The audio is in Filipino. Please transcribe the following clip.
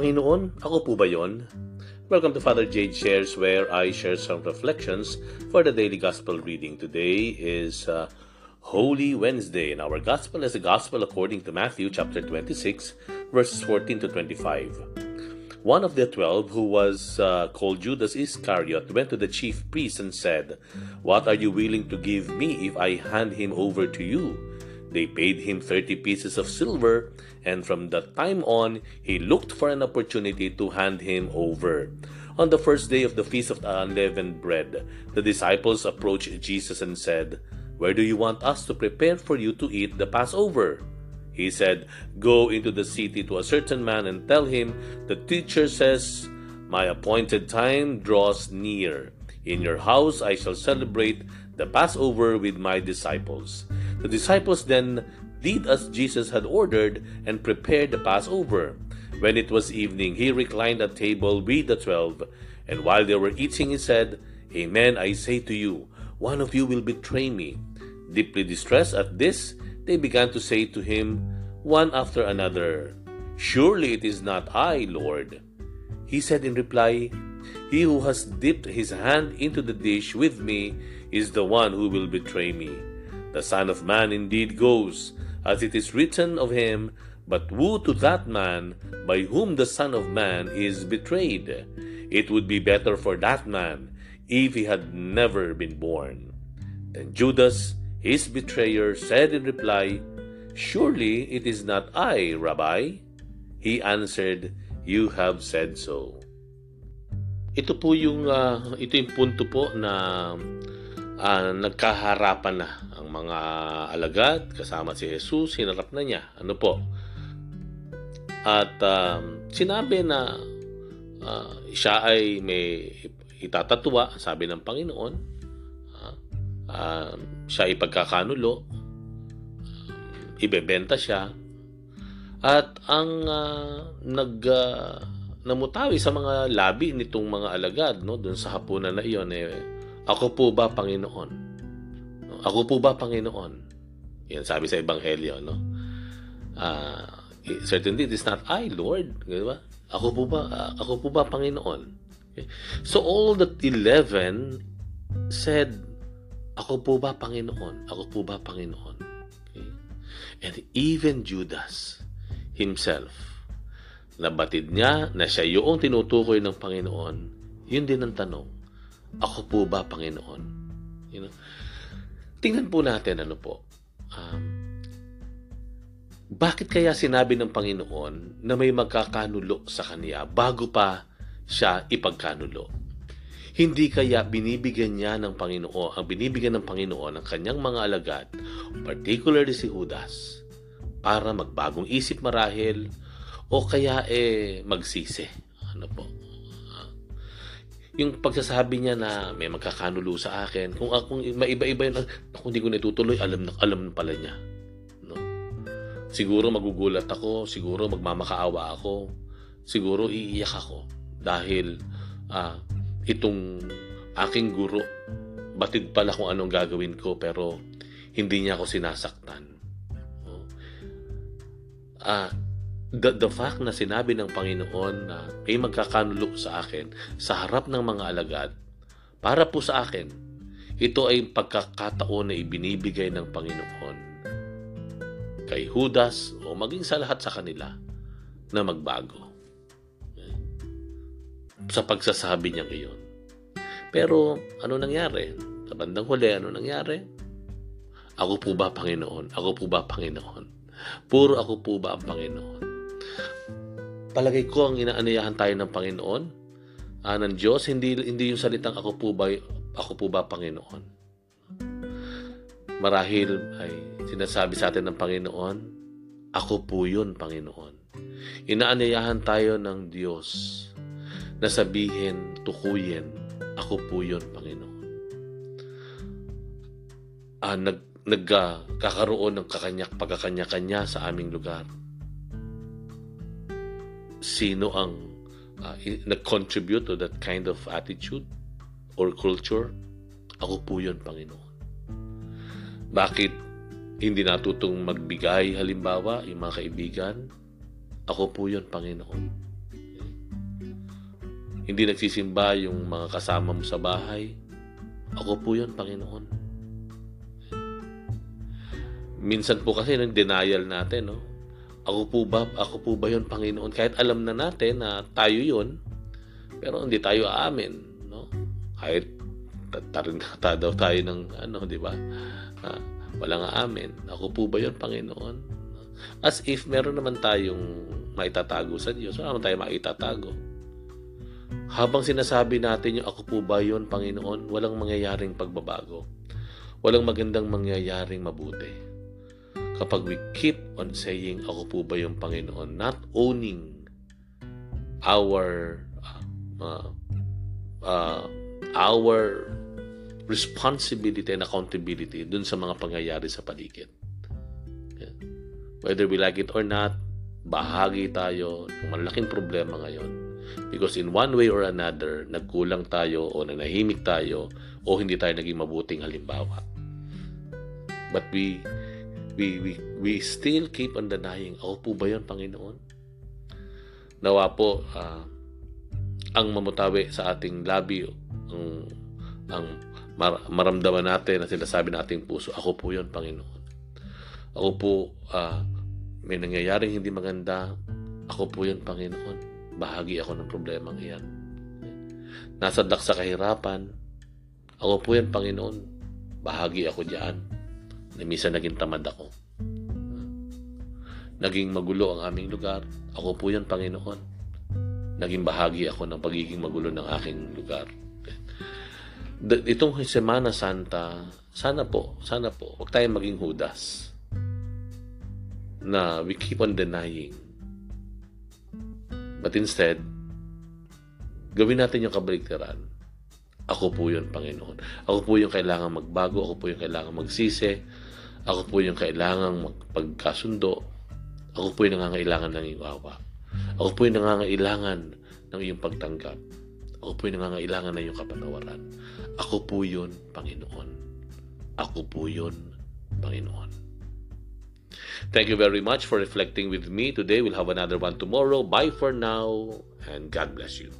Panginoon, ako po ba yon? Welcome to Father Jade Shares where I share some reflections for the daily gospel reading. Today is uh, Holy Wednesday and our gospel is the gospel according to Matthew chapter 26 verses 14 to 25. One of the twelve, who was uh, called Judas Iscariot, went to the chief priests and said, What are you willing to give me if I hand him over to you? They paid him 30 pieces of silver, and from that time on, he looked for an opportunity to hand him over. On the first day of the feast of unleavened bread, the disciples approached Jesus and said, Where do you want us to prepare for you to eat the Passover? He said, Go into the city to a certain man and tell him, The teacher says, My appointed time draws near. In your house I shall celebrate the Passover with my disciples. The disciples then did as Jesus had ordered and prepared the Passover. When it was evening, he reclined at table with the twelve, and while they were eating, he said, Amen, I say to you, one of you will betray me. Deeply distressed at this, they began to say to him, one after another, Surely it is not I, Lord. He said in reply, He who has dipped his hand into the dish with me is the one who will betray me. The Son of Man indeed goes, as it is written of him, but woe to that man by whom the Son of Man is betrayed. It would be better for that man if he had never been born. Then Judas, his betrayer, said in reply, Surely it is not I, Rabbi. He answered, You have said so. Ito po yung uh, ito yung punto po na uh, nagkaharapan na ang mga alagad kasama si Jesus, hinarap na niya. Ano po? At um, sinabi na uh, siya ay may itatatwa, sabi ng Panginoon. Uh, uh, siya ay pagkakanulo. Um, ibebenta siya. At ang uh, nag uh, namutawi sa mga labi nitong mga alagad no doon sa hapunan na iyon eh ako po ba Panginoon? Ako po ba Panginoon? Yan sabi sa ebanghelyo no. Uh, certainly it is not I, Lord, di ba? Ako po ba uh, ako po ba Panginoon? Okay. So all the 11 said, ako po ba Panginoon? Ako po ba Panginoon? Okay. And even Judas himself nabatid niya na siya yung tinutukoy ng Panginoon, yun din ang tanong. Ako po ba, Panginoon? You know? Tingnan po natin ano po. Um, bakit kaya sinabi ng Panginoon na may magkakanulo sa Kanya bago pa siya ipagkanulo? Hindi kaya binibigyan niya ng Panginoon, ang binibigyan ng Panginoon ng kanyang mga alagad, particularly si Judas, para magbagong isip marahil, o kaya eh magsisi. Ano po? Yung pagsasabi niya na may magkakanulo sa akin, kung akong maiba-iba yun, kung hindi ko natutuloy, alam na alam pala niya. No? Siguro magugulat ako, siguro magmamakaawa ako, siguro iiyak ako dahil uh, itong aking guro batid pala kung anong gagawin ko pero hindi niya ako sinasaktan. No? Ah, the, the fact na sinabi ng Panginoon na may magkakanulo sa akin sa harap ng mga alagad, para po sa akin, ito ay pagkakataon na ibinibigay ng Panginoon kay Judas o maging sa lahat sa kanila na magbago. Sa pagsasabi niya ngayon. Pero ano nangyari? Sa bandang huli, ano nangyari? Ako po ba Panginoon? Ako po ba Panginoon? Puro ako po ba ang Panginoon? Palagay ko ang inaanayahan tayo ng Panginoon, uh, ng Diyos, hindi, hindi yung salitang ako po ba, ako po ba Panginoon. Marahil ay sinasabi sa atin ng Panginoon, ako po yun, Panginoon. Inaanayahan tayo ng Diyos na sabihin, tukuyin, ako po yun, Panginoon. Ah, nag, nagkakaroon ng kakanyak pagkakanya-kanya sa aming lugar sino ang uh, nag-contribute to that kind of attitude or culture, ako po yun, Panginoon. Bakit hindi natutong magbigay, halimbawa, yung mga kaibigan? Ako po yun, Panginoon. Hindi nagsisimba yung mga kasama mo sa bahay. Ako po yun, Panginoon. Minsan po kasi nang denial natin, no? Ako po ba, ako po ba yun, Panginoon? Kahit alam na natin na tayo yun, pero hindi tayo aamin, no? Kahit tarinata daw tayo ng ano, di ba? Ah, walang aamin. Ako po ba yun, Panginoon? As if meron naman tayong maitatago sa Diyos. Wala naman tayo maitatago. Habang sinasabi natin yung ako po ba yun, Panginoon, walang mangyayaring pagbabago. Walang magandang mangyayaring mabuti kapag we keep on saying, ako po ba yung Panginoon, not owning our uh, uh, our responsibility and accountability dun sa mga pangyayari sa paligid. Whether we like it or not, bahagi tayo ng malaking problema ngayon. Because in one way or another, nagkulang tayo o nanahimik tayo o hindi tayo naging mabuting halimbawa. But we we, we, we still keep on denying, ako po ba yun, Panginoon? Nawa po, uh, ang mamutawi sa ating labi, ang, ang mar- maramdaman natin na sinasabi ng ating puso, ako po yun, Panginoon. Ako po, uh, may nangyayaring hindi maganda, ako po yun, Panginoon. Bahagi ako ng problemang iyan. Nasa dak sa kahirapan, ako po yan, Panginoon. Bahagi ako diyan na minsan naging tamad ako. Naging magulo ang aming lugar. Ako po yan, Panginoon. Naging bahagi ako ng pagiging magulo ng aking lugar. Itong Semana Santa, sana po, sana po, huwag tayong maging hudas na we keep on denying. But instead, gawin natin yung kabaligtaran ako po yun, Panginoon. Ako po yung kailangan magbago. Ako po yung kailangan magsisi. Ako po yung kailangan magpagkasundo. Ako po yung nangangailangan ng iyong awa. Ako po yung nangangailangan ng iyong pagtanggap. Ako po yung nangangailangan ng iyong kapatawaran. Ako po yun, Panginoon. Ako po yun, Panginoon. Thank you very much for reflecting with me today. We'll have another one tomorrow. Bye for now, and God bless you.